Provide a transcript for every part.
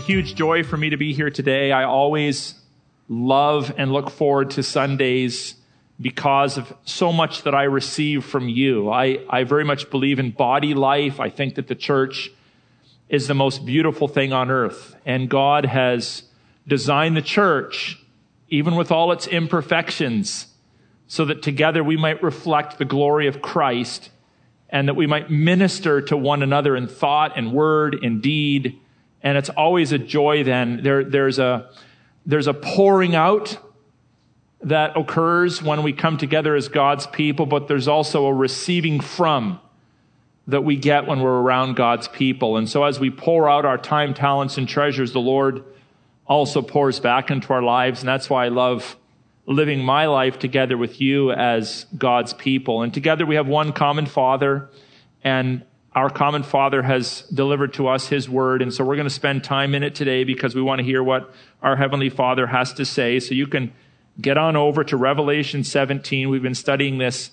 huge joy for me to be here today. I always love and look forward to Sundays because of so much that I receive from you. I, I very much believe in body life. I think that the church is the most beautiful thing on earth. And God has designed the church, even with all its imperfections, so that together we might reflect the glory of Christ and that we might minister to one another in thought and word and deed. And it's always a joy then. There, there's a, there's a pouring out that occurs when we come together as God's people, but there's also a receiving from that we get when we're around God's people. And so as we pour out our time, talents, and treasures, the Lord also pours back into our lives. And that's why I love living my life together with you as God's people. And together we have one common Father, and our common Father has delivered to us His Word. And so we're going to spend time in it today because we want to hear what our Heavenly Father has to say. So you can get on over to Revelation 17. We've been studying this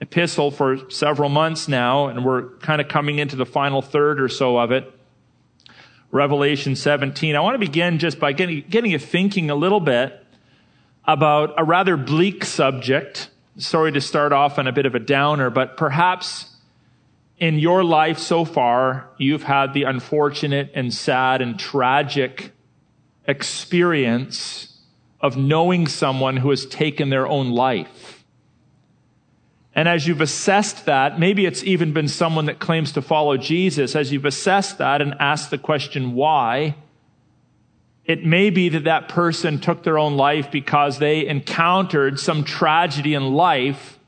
epistle for several months now, and we're kind of coming into the final third or so of it. Revelation 17. I want to begin just by getting, getting you thinking a little bit about a rather bleak subject. Sorry to start off on a bit of a downer, but perhaps in your life so far, you've had the unfortunate and sad and tragic experience of knowing someone who has taken their own life. And as you've assessed that, maybe it's even been someone that claims to follow Jesus, as you've assessed that and asked the question, why? It may be that that person took their own life because they encountered some tragedy in life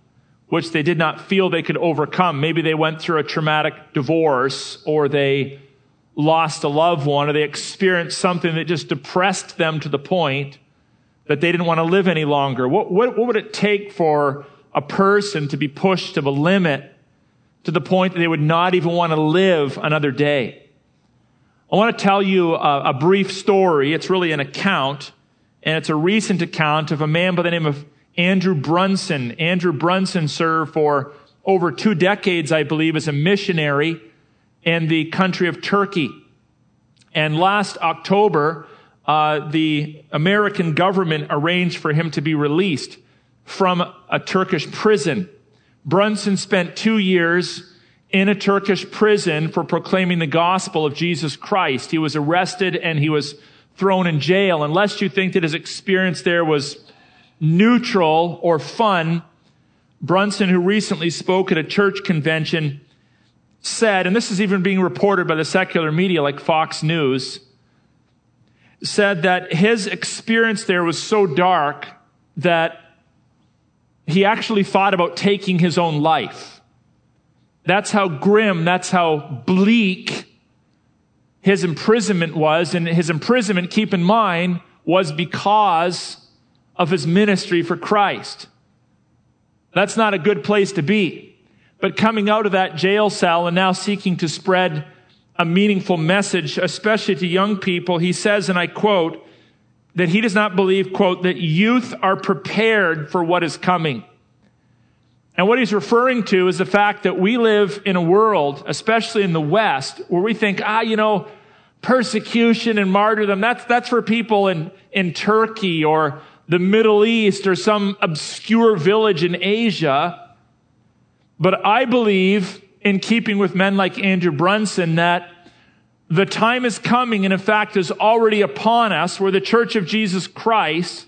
which they did not feel they could overcome. Maybe they went through a traumatic divorce or they lost a loved one or they experienced something that just depressed them to the point that they didn't want to live any longer. What, what, what would it take for a person to be pushed to the limit to the point that they would not even want to live another day? I want to tell you a, a, brief story. It's really an account, and it's a recent account of a man by the name of Andrew Brunson. Andrew Brunson served for over two decades, I believe, as a missionary in the country of Turkey. And last October, uh, the American government arranged for him to be released from a Turkish prison. Brunson spent two years in a Turkish prison for proclaiming the gospel of Jesus Christ. He was arrested and he was thrown in jail. Unless you think that his experience there was neutral or fun, Brunson, who recently spoke at a church convention, said, and this is even being reported by the secular media like Fox News, said that his experience there was so dark that he actually thought about taking his own life. That's how grim, that's how bleak his imprisonment was. And his imprisonment, keep in mind, was because of his ministry for Christ. That's not a good place to be. But coming out of that jail cell and now seeking to spread a meaningful message, especially to young people, he says, and I quote, that he does not believe, quote, that youth are prepared for what is coming. And what he's referring to is the fact that we live in a world, especially in the West, where we think, ah, you know, persecution and martyrdom, that's, that's for people in, in Turkey or the Middle East or some obscure village in Asia. But I believe, in keeping with men like Andrew Brunson, that the time is coming and in fact is already upon us where the church of Jesus Christ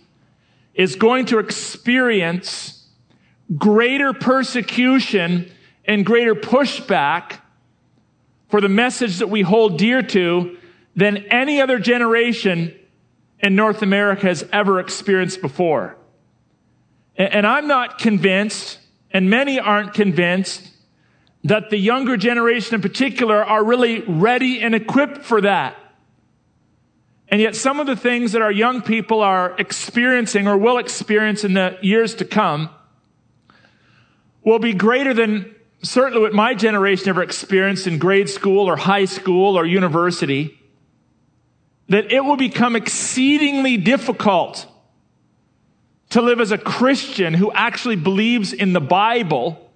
is going to experience greater persecution and greater pushback for the message that we hold dear to than any other generation in North America has ever experienced before. And I'm not convinced, and many aren't convinced, that the younger generation in particular are really ready and equipped for that. And yet some of the things that our young people are experiencing or will experience in the years to come will be greater than certainly what my generation ever experienced in grade school or high school or university, that it will become exceedingly difficult to live as a Christian who actually believes in the Bible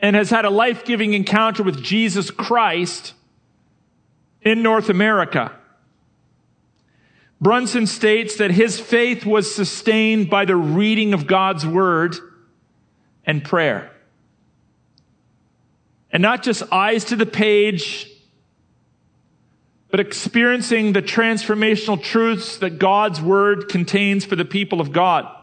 and has had a life giving encounter with Jesus Christ in North America. Brunson states that his faith was sustained by the reading of God's word and prayer. And not just eyes to the page, but experiencing the transformational truths that God's word contains for the people of God.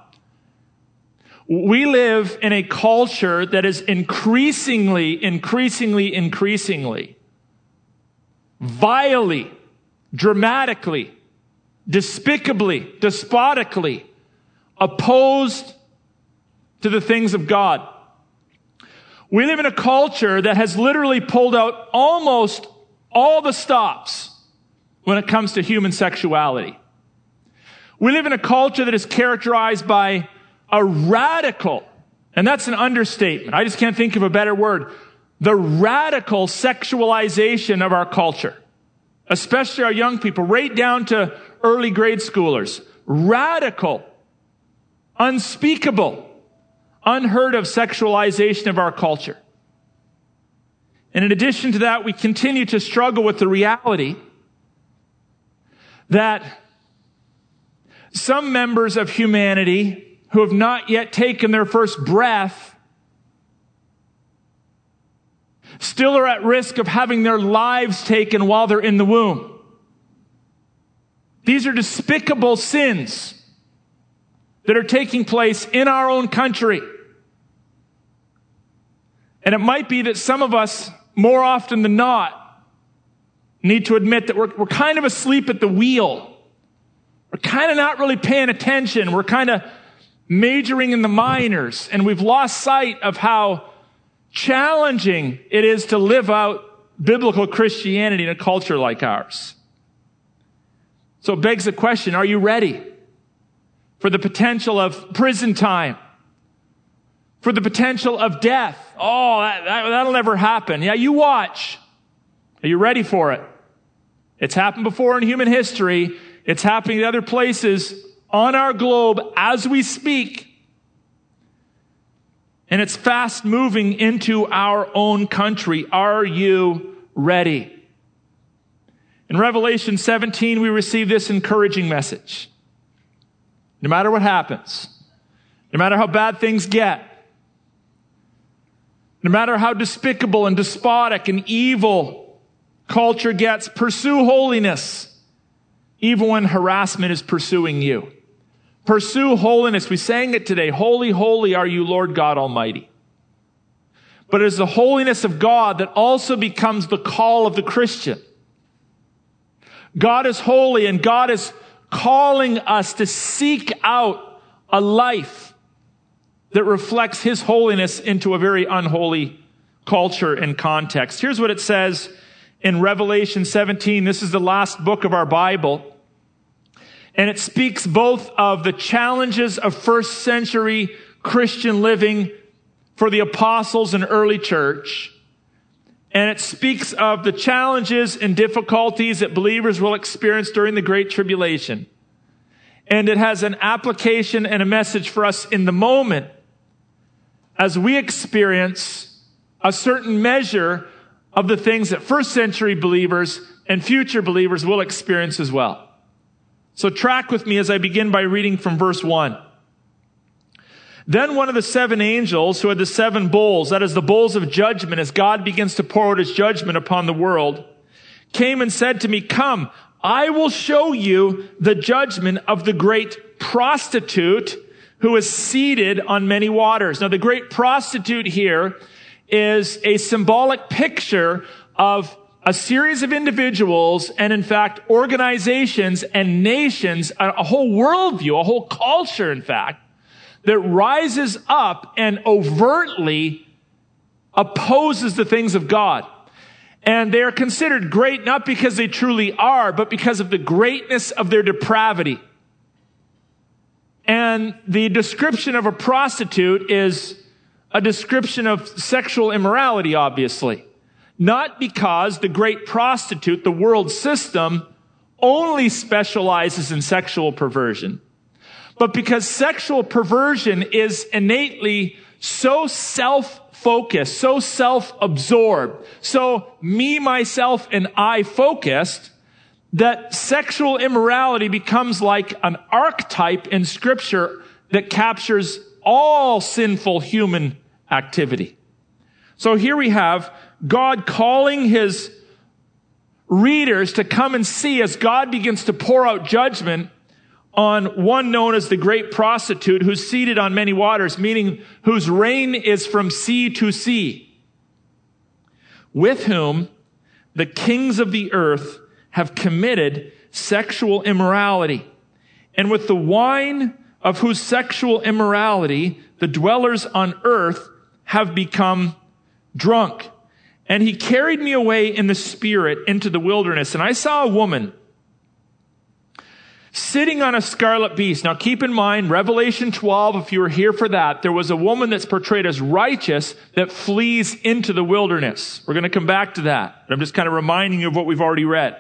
We live in a culture that is increasingly, increasingly, increasingly, vilely, dramatically, despicably, despotically opposed to the things of God. We live in a culture that has literally pulled out almost all the stops when it comes to human sexuality. We live in a culture that is characterized by a radical, and that's an understatement. I just can't think of a better word. The radical sexualization of our culture, especially our young people, right down to early grade schoolers. Radical, unspeakable, unheard of sexualization of our culture. And in addition to that, we continue to struggle with the reality that some members of humanity who have not yet taken their first breath still are at risk of having their lives taken while they're in the womb. These are despicable sins that are taking place in our own country. And it might be that some of us, more often than not, need to admit that we're, we're kind of asleep at the wheel. We're kind of not really paying attention. We're kind of majoring in the minors, and we've lost sight of how challenging it is to live out biblical Christianity in a culture like ours. So it begs the question, are you ready for the potential of prison time? For the potential of death? Oh, that, that, that'll never happen. Yeah, you watch. Are you ready for it? It's happened before in human history. It's happening in other places on our globe as we speak. And it's fast moving into our own country. Are you ready? In Revelation 17, we receive this encouraging message. No matter what happens, no matter how bad things get, no matter how despicable and despotic and evil culture gets, pursue holiness, even when harassment is pursuing you. Pursue holiness. We sang it today. Holy, holy are you, Lord God Almighty. But it is the holiness of God that also becomes the call of the Christian. God is holy and God is calling us to seek out a life that reflects His holiness into a very unholy culture and context. Here's what it says in Revelation 17. This is the last book of our Bible. And it speaks both of the challenges of first century Christian living for the apostles and early church and it speaks of the challenges and difficulties that believers will experience during the Great Tribulation. And it has an application and a message for us in the moment as we experience a certain measure of the things that first century believers and future believers will experience as well. So track with me as I begin by reading from verse 1. Then one of the seven angels who had the seven bowls, that is the bowls of judgment, as God begins to pour out his judgment upon the world, came and said to me, come, I will show you the judgment of the great prostitute who is seated on many waters. Now the great prostitute here is a symbolic picture of a series of individuals and in fact organizations and nations, a whole worldview, a whole culture in fact, that rises up and overtly opposes the things of God. And they are considered great not because they truly are, but because of the greatness of their depravity. And the description of a prostitute is a description of sexual immorality, obviously. Not because the great prostitute, the world system, only specializes in sexual perversion, but because sexual perversion is innately so self-focused, so self-absorbed, so me, myself, and I focused, that sexual immorality becomes like an archetype in scripture that captures all sinful human activity. So here we have God calling his readers to come and see as God begins to pour out judgment on one known as the great prostitute who's seated on many waters, meaning whose reign is from sea to sea, with whom the kings of the earth have committed sexual immorality. And with the wine of whose sexual immorality the dwellers on earth have become drunk. And he carried me away in the spirit into the wilderness. And I saw a woman sitting on a scarlet beast. Now keep in mind, Revelation 12, if you were here for that, there was a woman that's portrayed as righteous that flees into the wilderness. We're going to come back to that. I'm just kind of reminding you of what we've already read.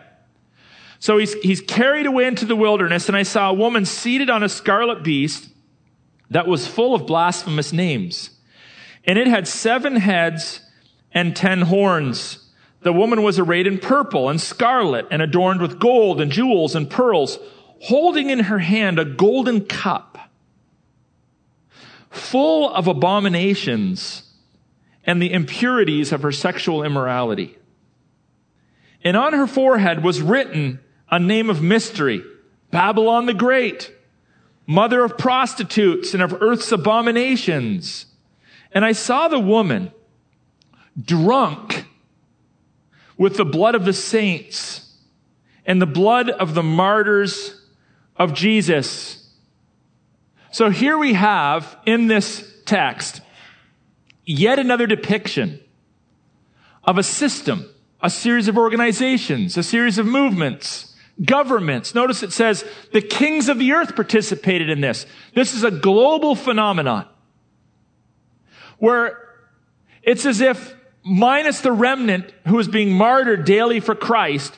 So he's, he's carried away into the wilderness, and I saw a woman seated on a scarlet beast that was full of blasphemous names. And it had seven heads and ten horns. The woman was arrayed in purple and scarlet and adorned with gold and jewels and pearls, holding in her hand a golden cup full of abominations and the impurities of her sexual immorality. And on her forehead was written a name of mystery, Babylon the Great, mother of prostitutes and of earth's abominations. And I saw the woman drunk with the blood of the saints and the blood of the martyrs of Jesus. So here we have in this text yet another depiction of a system, a series of organizations, a series of movements, governments. Notice it says the kings of the earth participated in this. This is a global phenomenon where it's as if minus the remnant who is being martyred daily for Christ,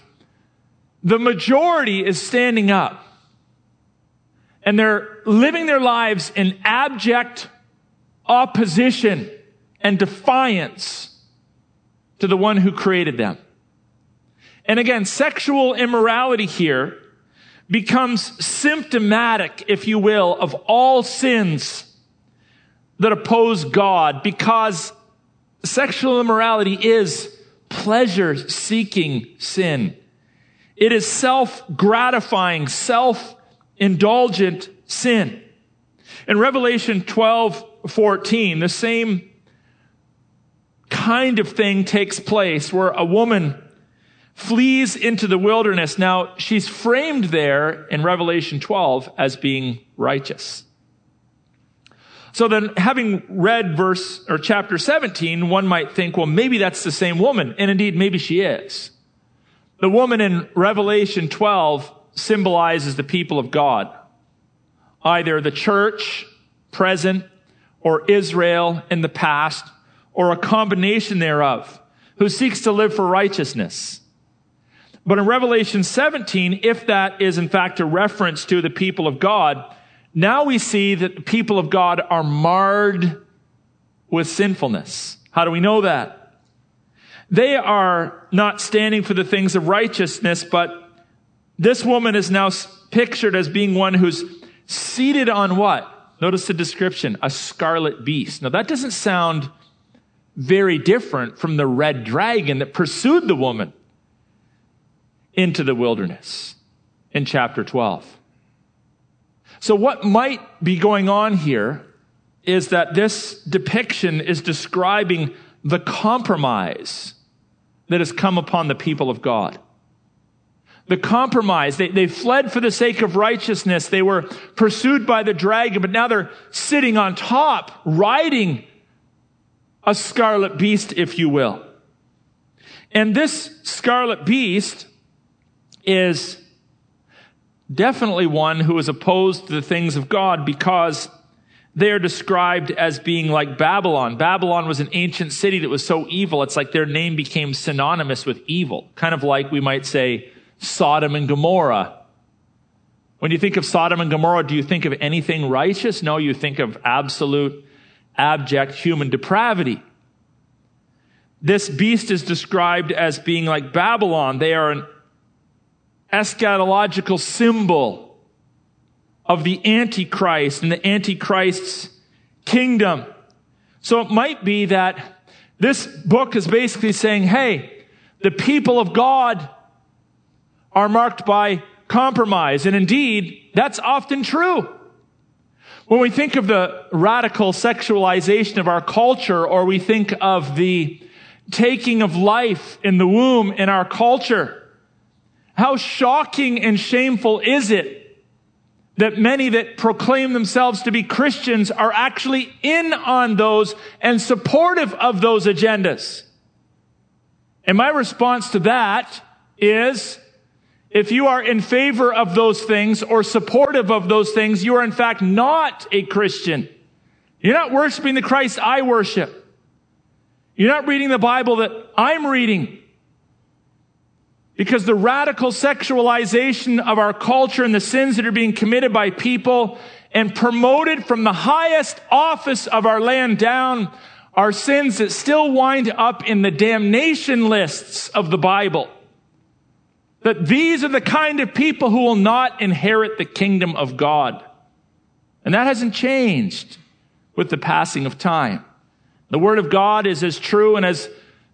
the majority is standing up and they're living their lives in abject opposition and defiance to the one who created them. And again, sexual immorality here becomes symptomatic, if you will, of all sins that oppose God because sexual immorality is pleasure seeking sin. It is self gratifying, self indulgent sin. In Revelation 12, 14, the same kind of thing takes place where a woman flees into the wilderness. Now, she's framed there in Revelation 12 as being righteous. So then, having read verse or chapter 17, one might think, well, maybe that's the same woman. And indeed, maybe she is. The woman in Revelation 12 symbolizes the people of God, either the church present or Israel in the past or a combination thereof who seeks to live for righteousness. But in Revelation 17, if that is in fact a reference to the people of God, now we see that the people of God are marred with sinfulness. How do we know that? They are not standing for the things of righteousness, but this woman is now pictured as being one who's seated on what? Notice the description, a scarlet beast. Now that doesn't sound very different from the red dragon that pursued the woman into the wilderness in chapter 12. So, what might be going on here is that this depiction is describing the compromise that has come upon the people of God. The compromise. They, they fled for the sake of righteousness. They were pursued by the dragon, but now they're sitting on top, riding a scarlet beast, if you will. And this scarlet beast is definitely one who is opposed to the things of God because they are described as being like Babylon. Babylon was an ancient city that was so evil, it's like their name became synonymous with evil. Kind of like we might say Sodom and Gomorrah. When you think of Sodom and Gomorrah, do you think of anything righteous? No, you think of absolute, abject human depravity. This beast is described as being like Babylon. They are an eschatological symbol of the Antichrist and the Antichrist's kingdom. So it might be that this book is basically saying, hey, the people of God are marked by compromise. And indeed, that's often true. When we think of the radical sexualization of our culture, or we think of the taking of life in the womb in our culture, how shocking and shameful is it that many that proclaim themselves to be Christians are actually in on those and supportive of those agendas. And my response to that is, if you are in favor of those things or supportive of those things, you are in fact not a Christian. You're not worshiping the Christ I worship. You're not reading the Bible that I'm reading. Because the radical sexualization of our culture and the sins that are being committed by people and promoted from the highest office of our land down are sins that still wind up in the damnation lists of the Bible. That these are the kind of people who will not inherit the kingdom of God. And that hasn't changed with the passing of time. The word of God is as true and as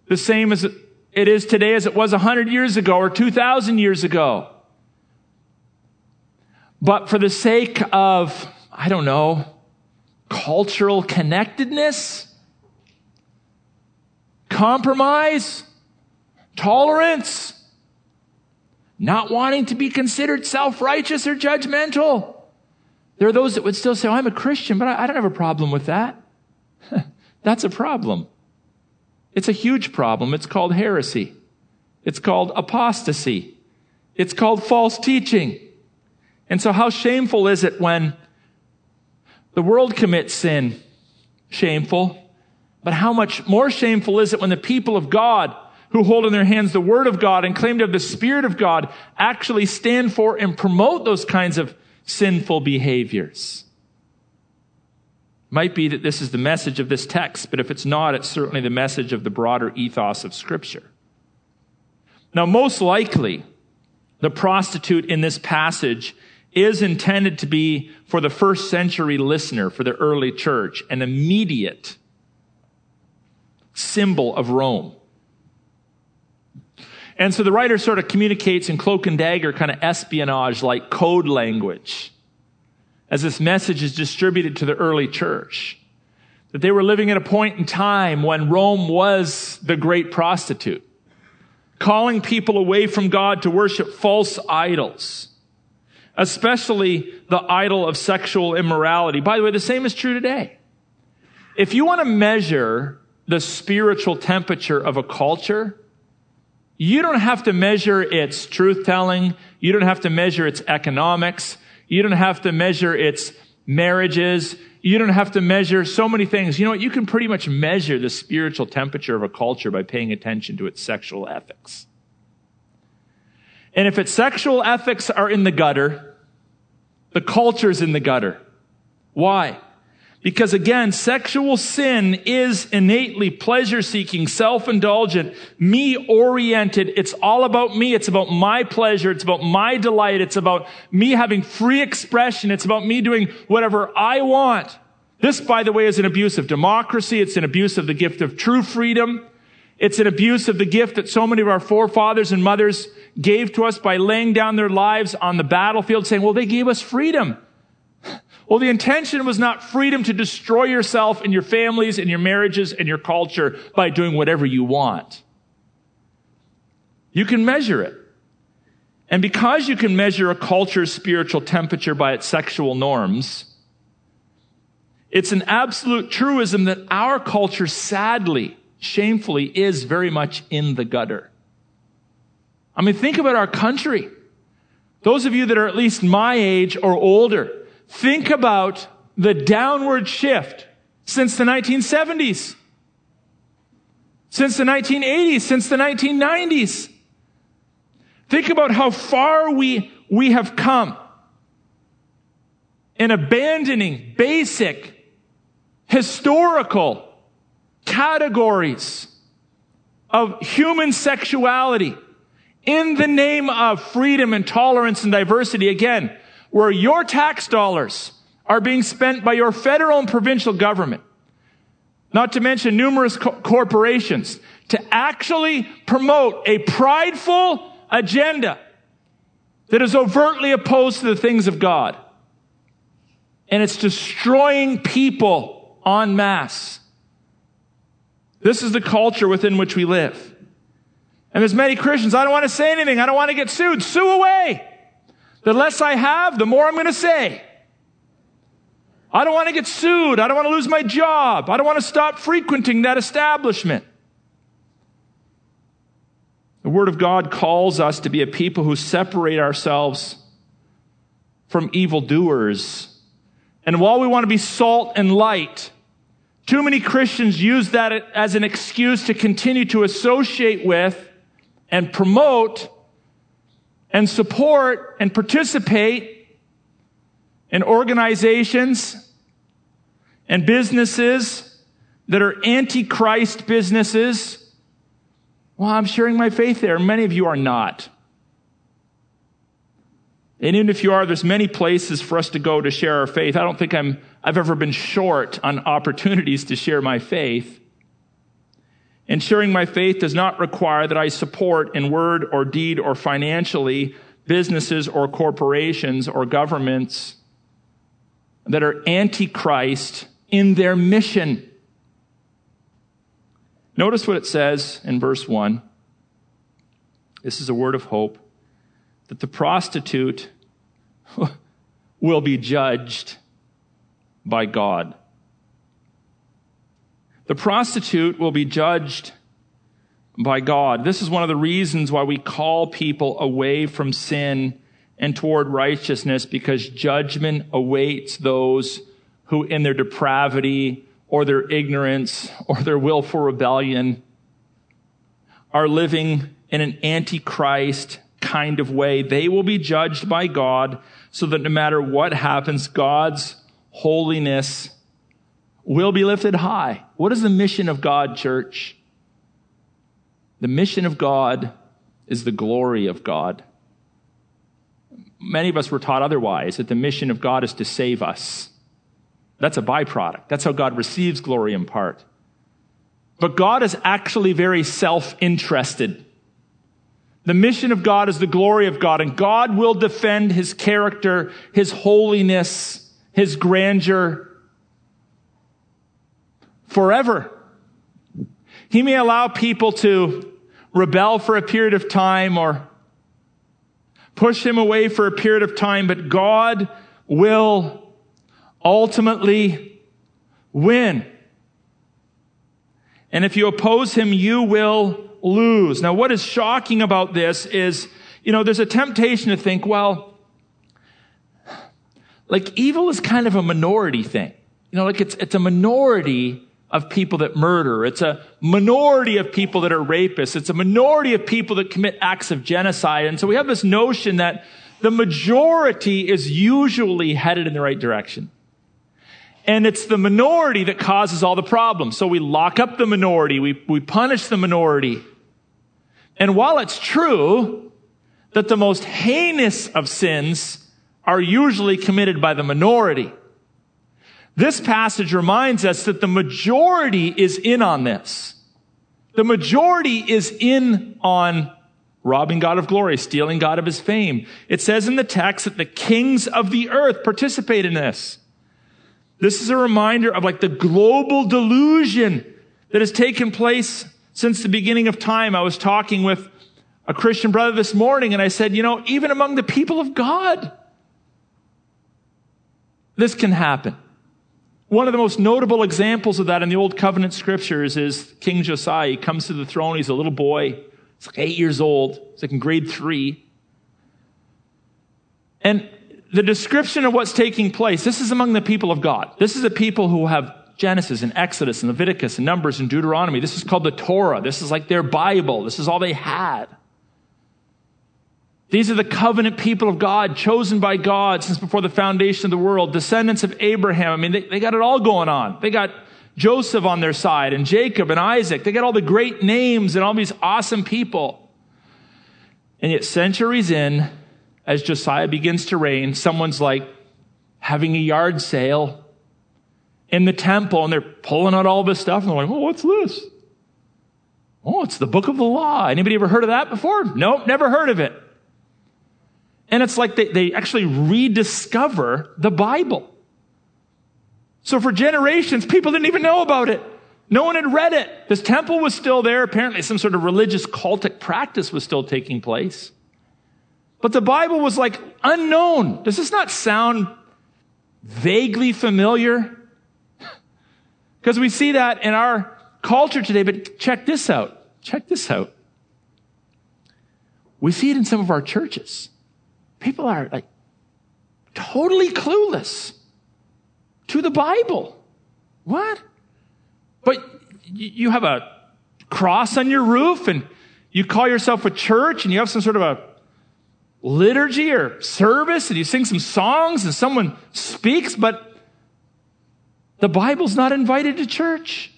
the same as it is today as it was 100 years ago or 2,000 years ago. But for the sake of, I don't know, cultural connectedness, compromise, tolerance, not wanting to be considered self righteous or judgmental. There are those that would still say, oh, I'm a Christian, but I, I don't have a problem with that. That's a problem. It's a huge problem. It's called heresy. It's called apostasy. It's called false teaching. And so, how shameful is it when the world commits sin? Shameful. But how much more shameful is it when the people of God, who hold in their hands the Word of God and claim to have the Spirit of God, actually stand for and promote those kinds of sinful behaviors? Might be that this is the message of this text, but if it's not, it's certainly the message of the broader ethos of Scripture. Now, most likely, the prostitute in this passage is intended to be for the first century listener, for the early church, an immediate symbol of Rome. And so the writer sort of communicates in cloak and dagger kind of espionage like code language as this message is distributed to the early church. That they were living at a point in time when Rome was the great prostitute, calling people away from God to worship false idols, especially the idol of sexual immorality. By the way, the same is true today. If you want to measure the spiritual temperature of a culture, you don't have to measure its truth telling. You don't have to measure its economics. You don't have to measure its marriages. You don't have to measure so many things. You know what? You can pretty much measure the spiritual temperature of a culture by paying attention to its sexual ethics. And if its sexual ethics are in the gutter, the culture's in the gutter. Why? Because again, sexual sin is innately pleasure seeking, self indulgent, me oriented. It's all about me. It's about my pleasure. It's about my delight. It's about me having free expression. It's about me doing whatever I want. This, by the way, is an abuse of democracy. It's an abuse of the gift of true freedom. It's an abuse of the gift that so many of our forefathers and mothers gave to us by laying down their lives on the battlefield saying, well, they gave us freedom. Well, the intention was not freedom to destroy yourself and your families and your marriages and your culture by doing whatever you want. You can measure it. And because you can measure a culture's spiritual temperature by its sexual norms, it's an absolute truism that our culture, sadly, shamefully, is very much in the gutter. I mean, think about our country. Those of you that are at least my age or older, Think about the downward shift since the 1970s, since the 1980s, since the 1990s. Think about how far we, we have come in abandoning basic historical categories of human sexuality in the name of freedom and tolerance and diversity, again, where your tax dollars are being spent by your federal and provincial government, not to mention numerous co- corporations, to actually promote a prideful agenda that is overtly opposed to the things of God. And it's destroying people en masse. This is the culture within which we live. And there's many Christians, I don't want to say anything. I don't want to get sued. Sue away. The less I have, the more I'm going to say. I don't want to get sued. I don't want to lose my job. I don't want to stop frequenting that establishment. The Word of God calls us to be a people who separate ourselves from evildoers. And while we want to be salt and light, too many Christians use that as an excuse to continue to associate with and promote and support and participate in organizations and businesses that are antichrist businesses. Well, I'm sharing my faith there. Many of you are not. And even if you are, there's many places for us to go to share our faith. I don't think I'm, I've ever been short on opportunities to share my faith. And sharing my faith does not require that I support in word or deed or financially businesses or corporations or governments that are antichrist in their mission. Notice what it says in verse 1. This is a word of hope that the prostitute will be judged by God. The prostitute will be judged by God. This is one of the reasons why we call people away from sin and toward righteousness because judgment awaits those who in their depravity or their ignorance or their willful rebellion are living in an antichrist kind of way. They will be judged by God so that no matter what happens, God's holiness will be lifted high. What is the mission of God, church? The mission of God is the glory of God. Many of us were taught otherwise, that the mission of God is to save us. That's a byproduct. That's how God receives glory in part. But God is actually very self interested. The mission of God is the glory of God, and God will defend his character, his holiness, his grandeur, forever. He may allow people to rebel for a period of time or push him away for a period of time, but God will ultimately win. And if you oppose him, you will lose. Now, what is shocking about this is, you know, there's a temptation to think, well, like evil is kind of a minority thing. You know, like it's, it's a minority of people that murder. It's a minority of people that are rapists. It's a minority of people that commit acts of genocide. And so we have this notion that the majority is usually headed in the right direction. And it's the minority that causes all the problems. So we lock up the minority. We, we punish the minority. And while it's true that the most heinous of sins are usually committed by the minority, this passage reminds us that the majority is in on this. The majority is in on robbing God of glory, stealing God of his fame. It says in the text that the kings of the earth participate in this. This is a reminder of like the global delusion that has taken place since the beginning of time. I was talking with a Christian brother this morning and I said, you know, even among the people of God, this can happen. One of the most notable examples of that in the Old Covenant scriptures is King Josiah. He comes to the throne. He's a little boy. He's like eight years old. He's like in grade three. And the description of what's taking place, this is among the people of God. This is the people who have Genesis and Exodus and Leviticus and Numbers and Deuteronomy. This is called the Torah. This is like their Bible. This is all they had. These are the covenant people of God, chosen by God since before the foundation of the world, descendants of Abraham. I mean, they, they got it all going on. They got Joseph on their side and Jacob and Isaac. They got all the great names and all these awesome people. And yet, centuries in, as Josiah begins to reign, someone's like having a yard sale in the temple and they're pulling out all this stuff and they're like, oh, what's this? Oh, it's the book of the law. Anybody ever heard of that before? Nope, never heard of it. And it's like they, they actually rediscover the Bible. So for generations, people didn't even know about it. No one had read it. This temple was still there. Apparently, some sort of religious cultic practice was still taking place. But the Bible was like unknown. Does this not sound vaguely familiar? Because we see that in our culture today, but check this out. Check this out. We see it in some of our churches. People are like totally clueless to the Bible. What? But you have a cross on your roof and you call yourself a church and you have some sort of a liturgy or service and you sing some songs and someone speaks, but the Bible's not invited to church.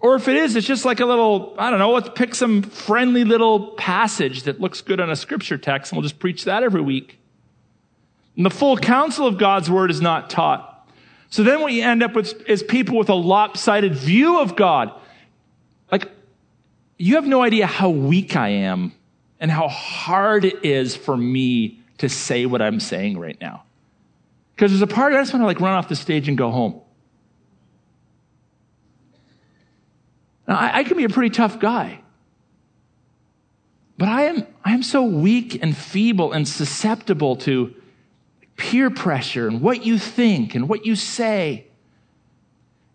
Or if it is, it's just like a little, I don't know, let's pick some friendly little passage that looks good on a scripture text and we'll just preach that every week. And the full counsel of God's word is not taught. So then what you end up with is people with a lopsided view of God. Like, you have no idea how weak I am and how hard it is for me to say what I'm saying right now. Because there's a part I just want to like run off the stage and go home. Now, I, I can be a pretty tough guy. But I am, I am so weak and feeble and susceptible to peer pressure and what you think and what you say.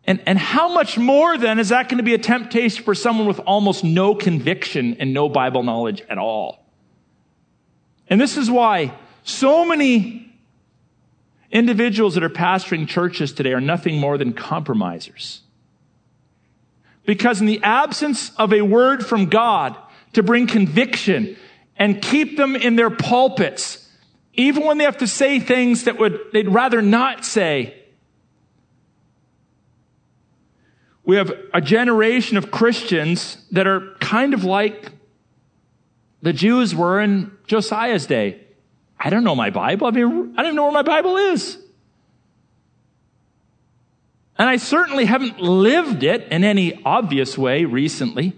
And, and how much more then is that going to be a temptation for someone with almost no conviction and no Bible knowledge at all? And this is why so many individuals that are pastoring churches today are nothing more than compromisers. Because in the absence of a word from God to bring conviction and keep them in their pulpits, even when they have to say things that would, they'd rather not say. We have a generation of Christians that are kind of like the Jews were in Josiah's day. I don't know my Bible. I mean, I don't even know where my Bible is. And I certainly haven't lived it in any obvious way recently.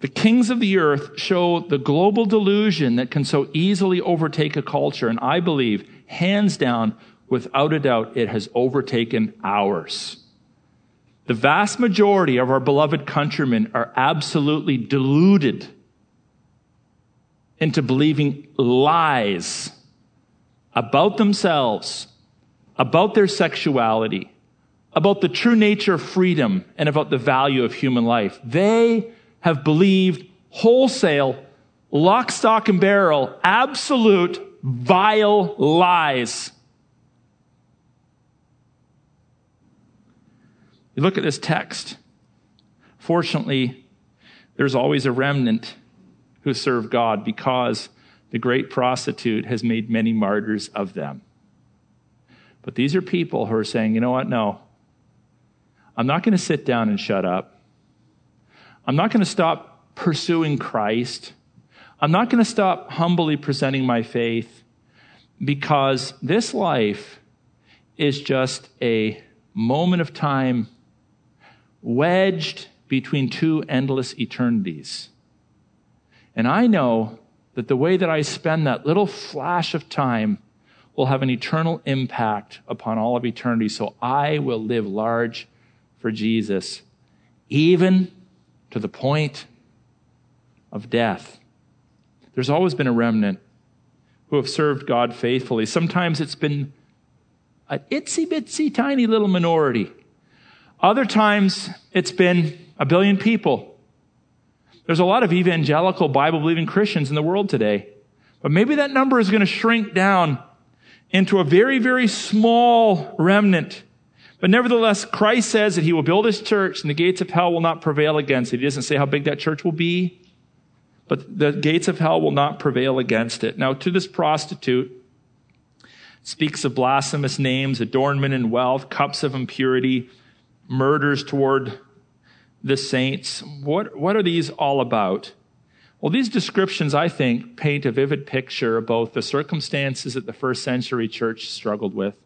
The kings of the earth show the global delusion that can so easily overtake a culture. And I believe, hands down, without a doubt, it has overtaken ours. The vast majority of our beloved countrymen are absolutely deluded into believing lies about themselves, about their sexuality, about the true nature of freedom, and about the value of human life. They have believed wholesale, lock, stock, and barrel, absolute, vile lies. You look at this text. Fortunately, there's always a remnant who serve God because the great prostitute has made many martyrs of them. But these are people who are saying, you know what? No, I'm not going to sit down and shut up. I'm not going to stop pursuing Christ. I'm not going to stop humbly presenting my faith because this life is just a moment of time wedged between two endless eternities. And I know that the way that I spend that little flash of time will have an eternal impact upon all of eternity. So I will live large for Jesus, even to the point of death. There's always been a remnant who have served God faithfully. Sometimes it's been an itsy bitsy tiny little minority. Other times it's been a billion people. There's a lot of evangelical Bible believing Christians in the world today. But maybe that number is going to shrink down into a very, very small remnant but nevertheless, Christ says that he will build his church and the gates of hell will not prevail against it. He doesn't say how big that church will be, but the gates of hell will not prevail against it. Now, to this prostitute, speaks of blasphemous names, adornment and wealth, cups of impurity, murders toward the saints. What, what are these all about? Well, these descriptions, I think, paint a vivid picture of both the circumstances that the first century church struggled with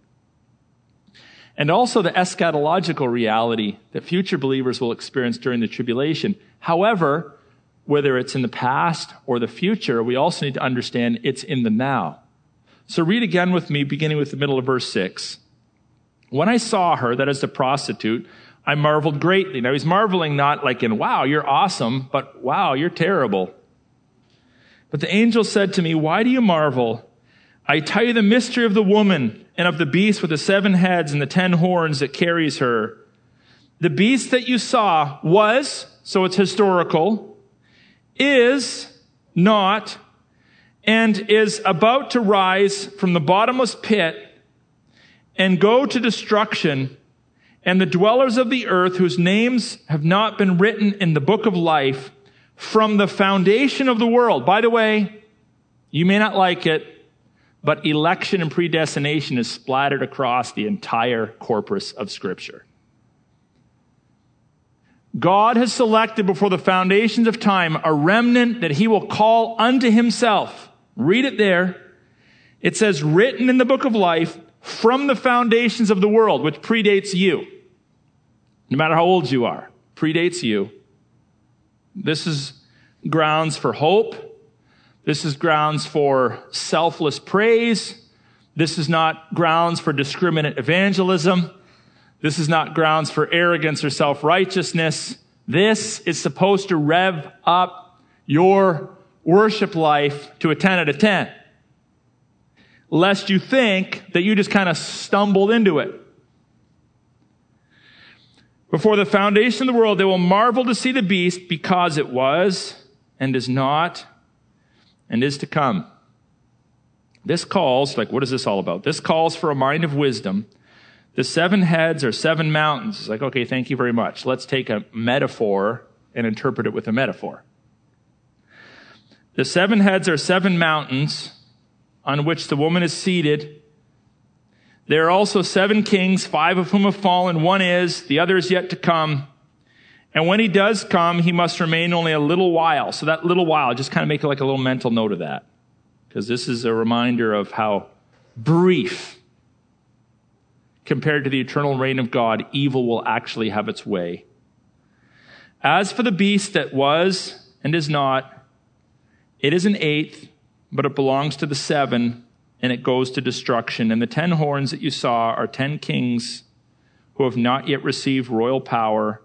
and also the eschatological reality that future believers will experience during the tribulation. However, whether it's in the past or the future, we also need to understand it's in the now. So read again with me, beginning with the middle of verse 6. When I saw her, that is the prostitute, I marveled greatly. Now he's marveling not like in, wow, you're awesome, but wow, you're terrible. But the angel said to me, why do you marvel? I tell you the mystery of the woman and of the beast with the seven heads and the ten horns that carries her. The beast that you saw was, so it's historical, is not, and is about to rise from the bottomless pit and go to destruction and the dwellers of the earth whose names have not been written in the book of life from the foundation of the world. By the way, you may not like it, but election and predestination is splattered across the entire corpus of Scripture. God has selected before the foundations of time a remnant that he will call unto himself. Read it there. It says, written in the book of life from the foundations of the world, which predates you. No matter how old you are, predates you. This is grounds for hope. This is grounds for selfless praise. This is not grounds for discriminate evangelism. This is not grounds for arrogance or self-righteousness. This is supposed to rev up your worship life to a 10 out of 10 lest you think that you just kind of stumbled into it. Before the foundation of the world, they will marvel to see the beast because it was and is not and is to come. This calls, like, what is this all about? This calls for a mind of wisdom. The seven heads are seven mountains. It's like, okay, thank you very much. Let's take a metaphor and interpret it with a metaphor. The seven heads are seven mountains on which the woman is seated. There are also seven kings, five of whom have fallen. One is, the other is yet to come. And when he does come, he must remain only a little while. So that little while, just kind of make it like a little mental note of that. Because this is a reminder of how brief, compared to the eternal reign of God, evil will actually have its way. As for the beast that was and is not, it is an eighth but it belongs to the seven and it goes to destruction. And the ten horns that you saw are ten kings who have not yet received royal power,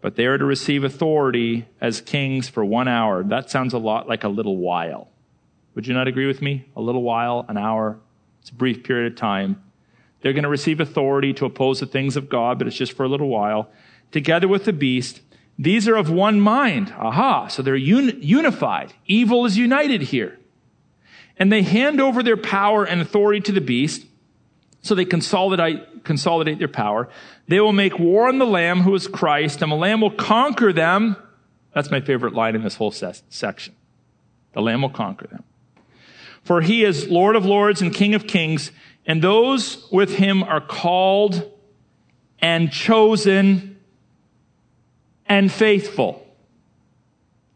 but they are to receive authority as kings for one hour. That sounds a lot like a little while. Would you not agree with me? A little while, an hour, it's a brief period of time. They're going to receive authority to oppose the things of God, but it's just for a little while. Together with the beast, these are of one mind. Aha, so they're un- unified. Evil is united here and they hand over their power and authority to the beast. So they consolidate, consolidate their power. They will make war on the Lamb who is Christ, and the Lamb will conquer them. That's my favorite line in this whole ses- section. The Lamb will conquer them. For he is Lord of lords and King of kings, and those with him are called and chosen and faithful,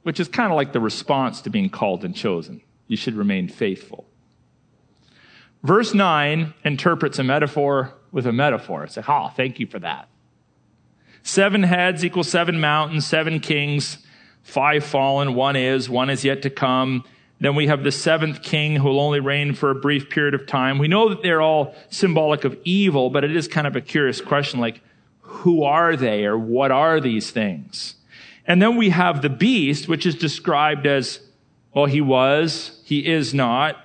which is kind of like the response to being called and chosen you should remain faithful. Verse 9 interprets a metaphor with a metaphor. It's like, oh, thank you for that. Seven heads equals seven mountains, seven kings, five fallen, one is, one is yet to come. Then we have the seventh king who will only reign for a brief period of time. We know that they're all symbolic of evil, but it is kind of a curious question like, who are they or what are these things? And then we have the beast, which is described as well, he was, he is not,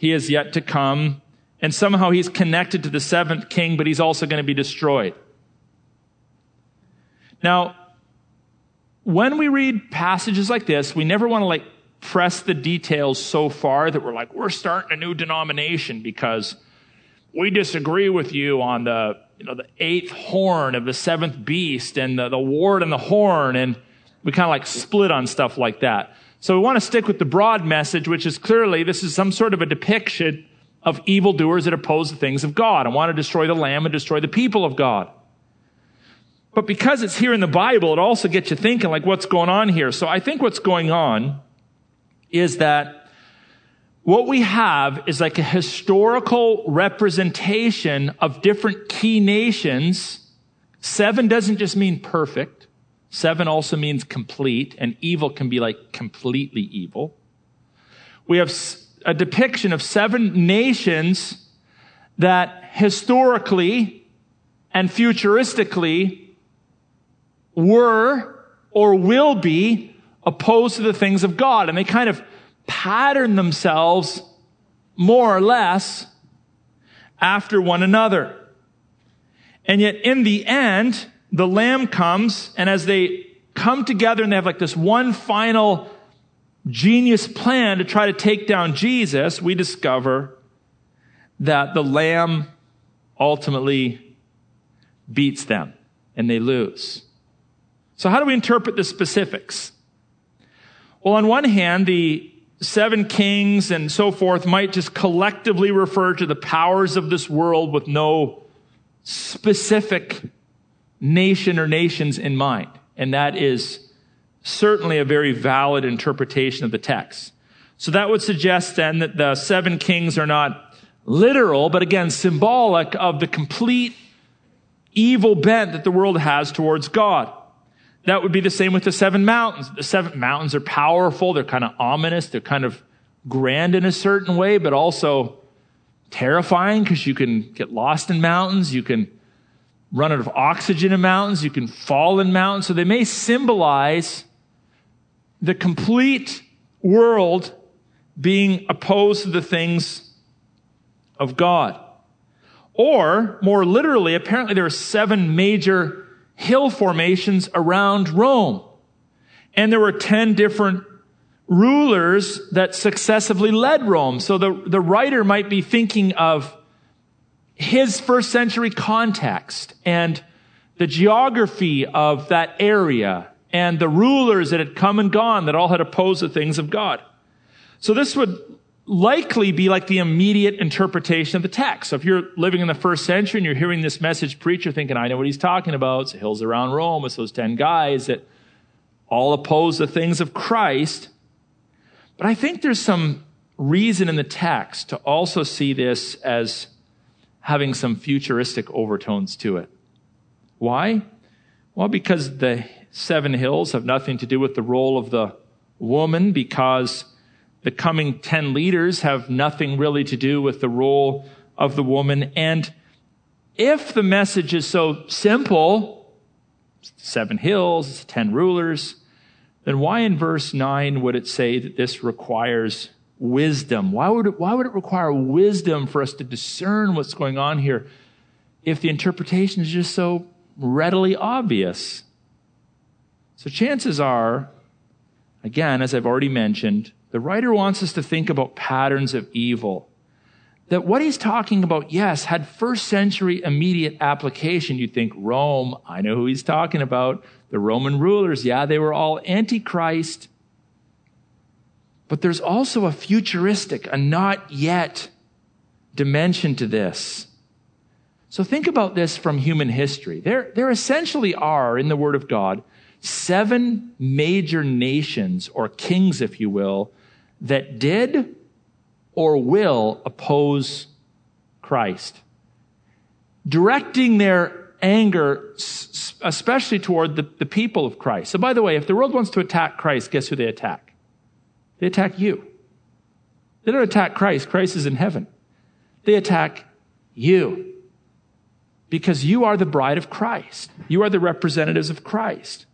he is yet to come, and somehow he's connected to the seventh king, but he's also going to be destroyed. Now, when we read passages like this, we never want to like press the details so far that we're like, we're starting a new denomination because we disagree with you on the, you know, the eighth horn of the seventh beast and the, the wart and the horn. And we kind of like split on stuff like that. So we want to stick with the broad message, which is clearly this is some sort of a depiction of evildoers that oppose the things of God and want to destroy the Lamb and destroy the people of God. But because it's here in the Bible, it also gets you thinking, like, what's going on here? So I think what's going on is that what we have is like a historical representation of different key nations. Seven doesn't just mean perfect. Seven also means complete, and evil can be like completely evil. We have a depiction of seven nations that historically and futuristically were or will be opposed to the things of God. And they kind of pattern themselves more or less after one another. And yet in the end, the lamb comes and as they come together and they have like this one final genius plan to try to take down Jesus, we discover that the lamb ultimately beats them and they lose. So how do we interpret the specifics? Well, on one hand, the seven kings and so forth might just collectively refer to the powers of this world with no specific nation or nations in mind. And that is certainly a very valid interpretation of the text. So that would suggest then that the seven kings are not literal, but again, symbolic of the complete evil bent that the world has towards God. That would be the same with the seven mountains. The seven mountains are powerful. They're kind of ominous. They're kind of grand in a certain way, but also terrifying because you can get lost in mountains. You can run out of oxygen in mountains. You can fall in mountains. So they may symbolize the complete world being opposed to the things of God. Or, more literally, apparently there are seven major hill formations around Rome. And there were 10 different rulers that successively led Rome. So the, the writer might be thinking of his first century context and the geography of that area and the rulers that had come and gone that all had opposed the things of God. So this would likely be like the immediate interpretation of the text. So if you're living in the first century and you're hearing this message preacher thinking, I know what he's talking about. It's the hills around Rome. It's those 10 guys that all oppose the things of Christ. But I think there's some reason in the text to also see this as having some futuristic overtones to it. Why? Well, because the seven hills have nothing to do with the role of the woman, because the coming 10 leaders have nothing really to do with the role of the woman. And if the message is so simple, seven hills, 10 rulers, then why in verse 9 would it say that this requires wisdom? Why would it, why would it require wisdom for us to discern what's going on here if the interpretation is just so readily obvious? So chances are, again, as I've already mentioned, the writer wants us to think about patterns of evil. That what he's talking about, yes, had first century immediate application. You'd think Rome, I know who he's talking about. The Roman rulers, yeah, they were all antichrist. But there's also a futuristic, a not yet dimension to this. So think about this from human history. There, there essentially are, in the Word of God, seven major nations, or kings, if you will, that did or will oppose Christ, directing their anger especially toward the, the people of Christ. So, by the way, if the world wants to attack Christ, guess who they attack? They attack you. They don't attack Christ, Christ is in heaven. They attack you because you are the bride of Christ. You are the representatives of Christ.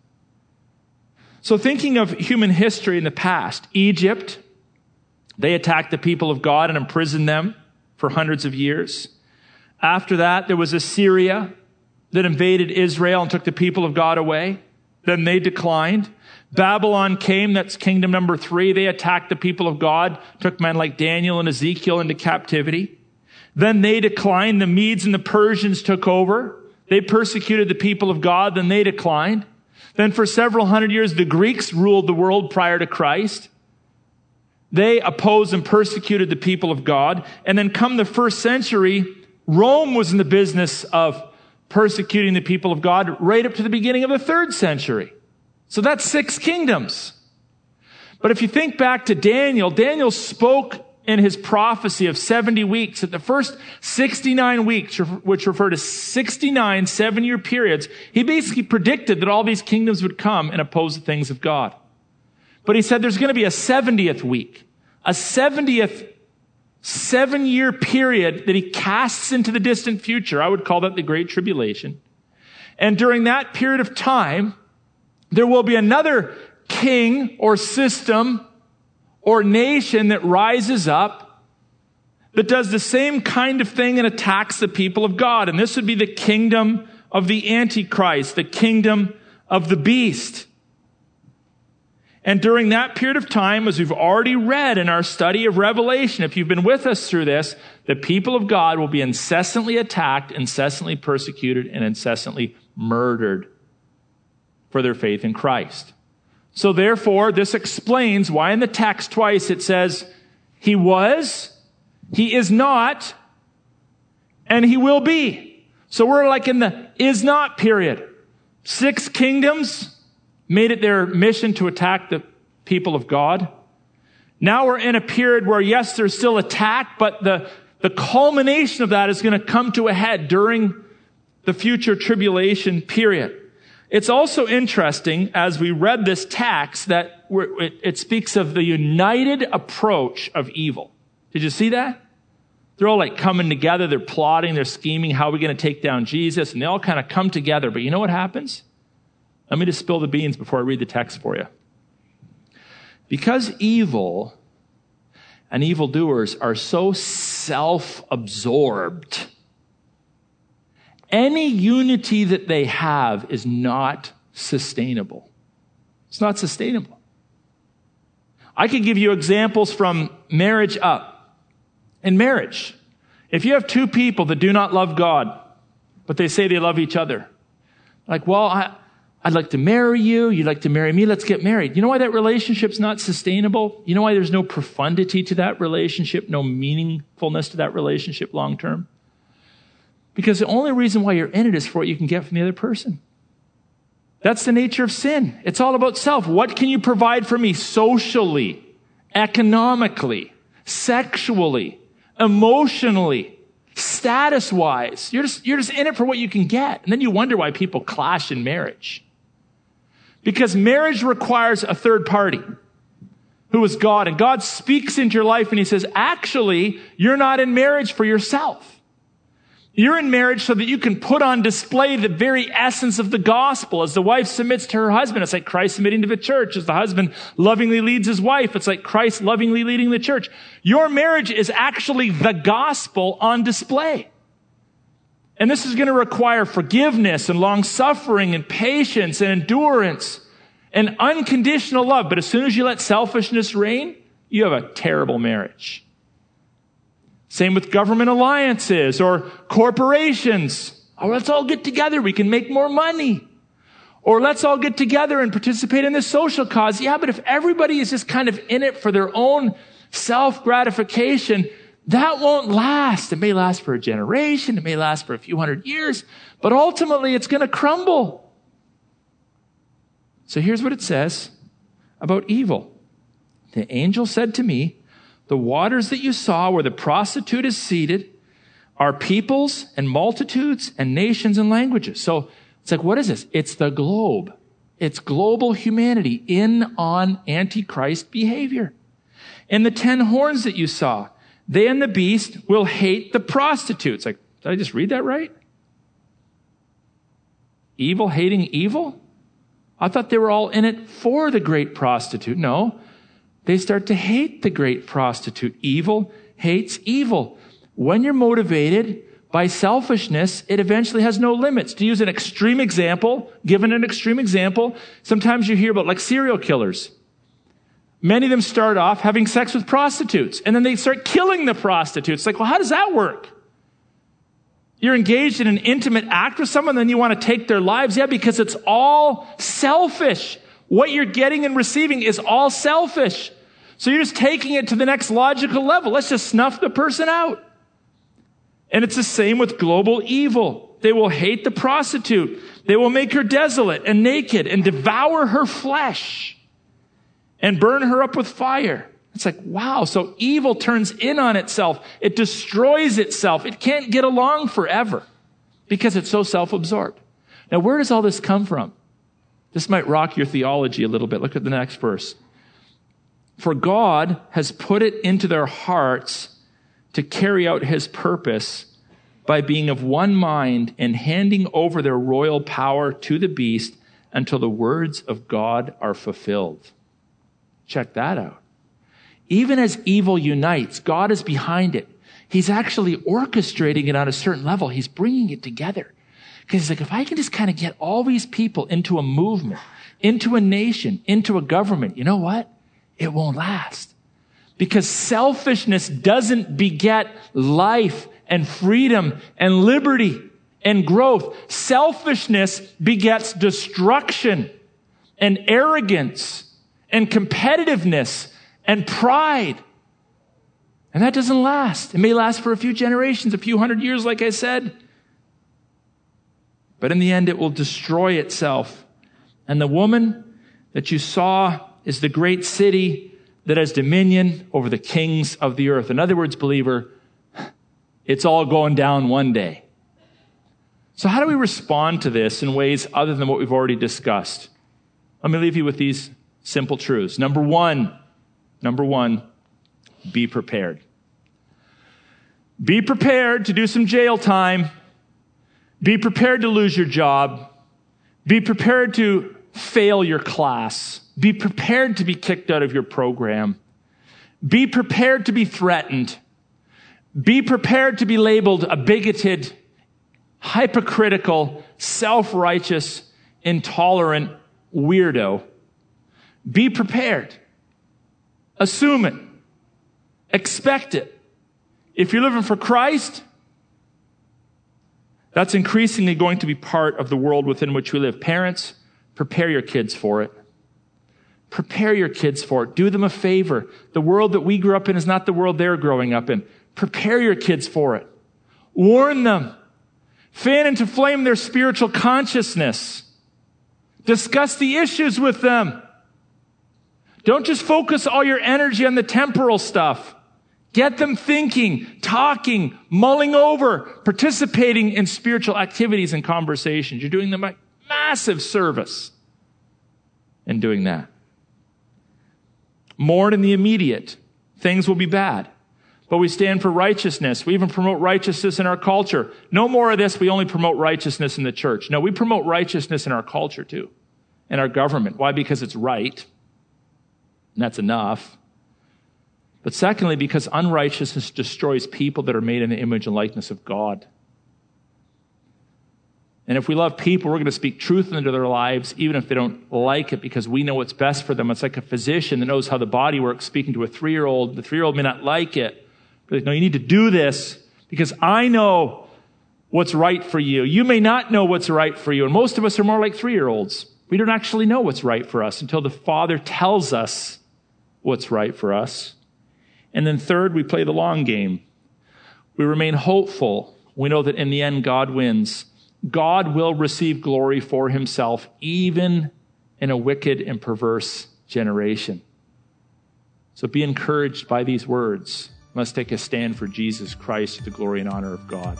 So, thinking of human history in the past, Egypt, they attacked the people of God and imprisoned them for hundreds of years. After that, there was Assyria that invaded Israel and took the people of God away. Then they declined. Babylon came, that's kingdom number three. They attacked the people of God, took men like Daniel and Ezekiel into captivity. Then they declined. The Medes and the Persians took over. They persecuted the people of God, then they declined. Then for several hundred years, the Greeks ruled the world prior to Christ. They opposed and persecuted the people of God. And then come the first century, Rome was in the business of persecuting the people of God right up to the beginning of the third century. So that's six kingdoms. But if you think back to Daniel, Daniel spoke in his prophecy of 70 weeks that the first 69 weeks, which refer to 69 seven year periods, he basically predicted that all these kingdoms would come and oppose the things of God. But he said there's going to be a 70th week, a 70th seven year period that he casts into the distant future. I would call that the Great Tribulation. And during that period of time, there will be another king or system or nation that rises up that does the same kind of thing and attacks the people of God. And this would be the kingdom of the Antichrist, the kingdom of the beast. And during that period of time, as we've already read in our study of Revelation, if you've been with us through this, the people of God will be incessantly attacked, incessantly persecuted, and incessantly murdered for their faith in Christ. So therefore, this explains why in the text twice it says, He was, He is not, and He will be. So we're like in the is not period. Six kingdoms made it their mission to attack the people of God. Now we're in a period where, yes, there's still attack, but the, the culmination of that is going to come to a head during the future tribulation period. It's also interesting as we read this text that it, it speaks of the united approach of evil. Did you see that? They're all like coming together, they're plotting, they're scheming, how are we going to take down Jesus? And they all kind of come together. But you know what happens? Let me just spill the beans before I read the text for you. Because evil and evildoers are so self absorbed any unity that they have is not sustainable. It's not sustainable. I could give you examples from marriage up. In marriage, if you have two people that do not love God, but they say they love each other, like, well, I, I'd like to marry you. You'd like to marry me. Let's get married. You know why that relationship's not sustainable? You know why there's no profundity to that relationship, no meaningfulness to that relationship long term? Because the only reason why you're in it is for what you can get from the other person. That's the nature of sin. It's all about self. What can you provide for me socially, economically, sexually, emotionally, status wise? You're just, you're just in it for what you can get. And then you wonder why people clash in marriage. Because marriage requires a third party who is God. And God speaks into your life and He says, actually, you're not in marriage for yourself. You're in marriage so that you can put on display the very essence of the gospel. As the wife submits to her husband, it's like Christ submitting to the church. As the husband lovingly leads his wife, it's like Christ lovingly leading the church. Your marriage is actually the gospel on display. And this is going to require forgiveness and long suffering and patience and endurance and unconditional love. But as soon as you let selfishness reign, you have a terrible marriage. Same with government alliances or corporations. Oh, let's all get together. We can make more money. Or let's all get together and participate in this social cause. Yeah, but if everybody is just kind of in it for their own self gratification, that won't last. It may last for a generation. It may last for a few hundred years, but ultimately it's going to crumble. So here's what it says about evil. The angel said to me, the waters that you saw where the prostitute is seated are peoples and multitudes and nations and languages. So it's like, what is this? It's the globe. It's global humanity in on antichrist behavior. And the ten horns that you saw, they and the beast will hate the prostitutes. Like, did I just read that right? Evil hating evil? I thought they were all in it for the great prostitute. No, they start to hate the great prostitute. Evil hates evil. When you're motivated by selfishness, it eventually has no limits. To use an extreme example, given an extreme example, sometimes you hear about like serial killers. Many of them start off having sex with prostitutes and then they start killing the prostitutes. Like, well, how does that work? You're engaged in an intimate act with someone, then you want to take their lives. Yeah, because it's all selfish. What you're getting and receiving is all selfish. So you're just taking it to the next logical level. Let's just snuff the person out. And it's the same with global evil. They will hate the prostitute. They will make her desolate and naked and devour her flesh and burn her up with fire. It's like, wow. So evil turns in on itself. It destroys itself. It can't get along forever because it's so self-absorbed. Now, where does all this come from? This might rock your theology a little bit. Look at the next verse. For God has put it into their hearts to carry out his purpose by being of one mind and handing over their royal power to the beast until the words of God are fulfilled. Check that out. Even as evil unites, God is behind it. He's actually orchestrating it on a certain level. He's bringing it together. Because he's like, if I can just kind of get all these people into a movement, into a nation, into a government, you know what? It won't last. Because selfishness doesn't beget life and freedom and liberty and growth. Selfishness begets destruction and arrogance and competitiveness and pride. And that doesn't last. It may last for a few generations, a few hundred years, like I said. But in the end, it will destroy itself. And the woman that you saw is the great city that has dominion over the kings of the earth. In other words, believer, it's all going down one day. So, how do we respond to this in ways other than what we've already discussed? Let me leave you with these simple truths. Number one, number one, be prepared. Be prepared to do some jail time. Be prepared to lose your job. Be prepared to fail your class. Be prepared to be kicked out of your program. Be prepared to be threatened. Be prepared to be labeled a bigoted, hypocritical, self righteous, intolerant weirdo. Be prepared. Assume it. Expect it. If you're living for Christ, that's increasingly going to be part of the world within which we live. Parents, prepare your kids for it. Prepare your kids for it. Do them a favor. The world that we grew up in is not the world they're growing up in. Prepare your kids for it. Warn them. Fan into flame their spiritual consciousness. Discuss the issues with them. Don't just focus all your energy on the temporal stuff. Get them thinking, talking, mulling over, participating in spiritual activities and conversations. You're doing them a massive service in doing that. Mourn in the immediate. Things will be bad. But we stand for righteousness. We even promote righteousness in our culture. No more of this. We only promote righteousness in the church. No, we promote righteousness in our culture too, in our government. Why? Because it's right. And that's enough. But secondly, because unrighteousness destroys people that are made in the image and likeness of God. And if we love people, we're going to speak truth into their lives, even if they don't like it, because we know what's best for them. It's like a physician that knows how the body works, speaking to a three year old. The three year old may not like it, but no, you need to do this because I know what's right for you. You may not know what's right for you. And most of us are more like three year olds. We don't actually know what's right for us until the Father tells us what's right for us. And then third, we play the long game. We remain hopeful. We know that in the end, God wins. God will receive glory for himself, even in a wicked and perverse generation. So be encouraged by these words. Let's take a stand for Jesus Christ to the glory and honor of God.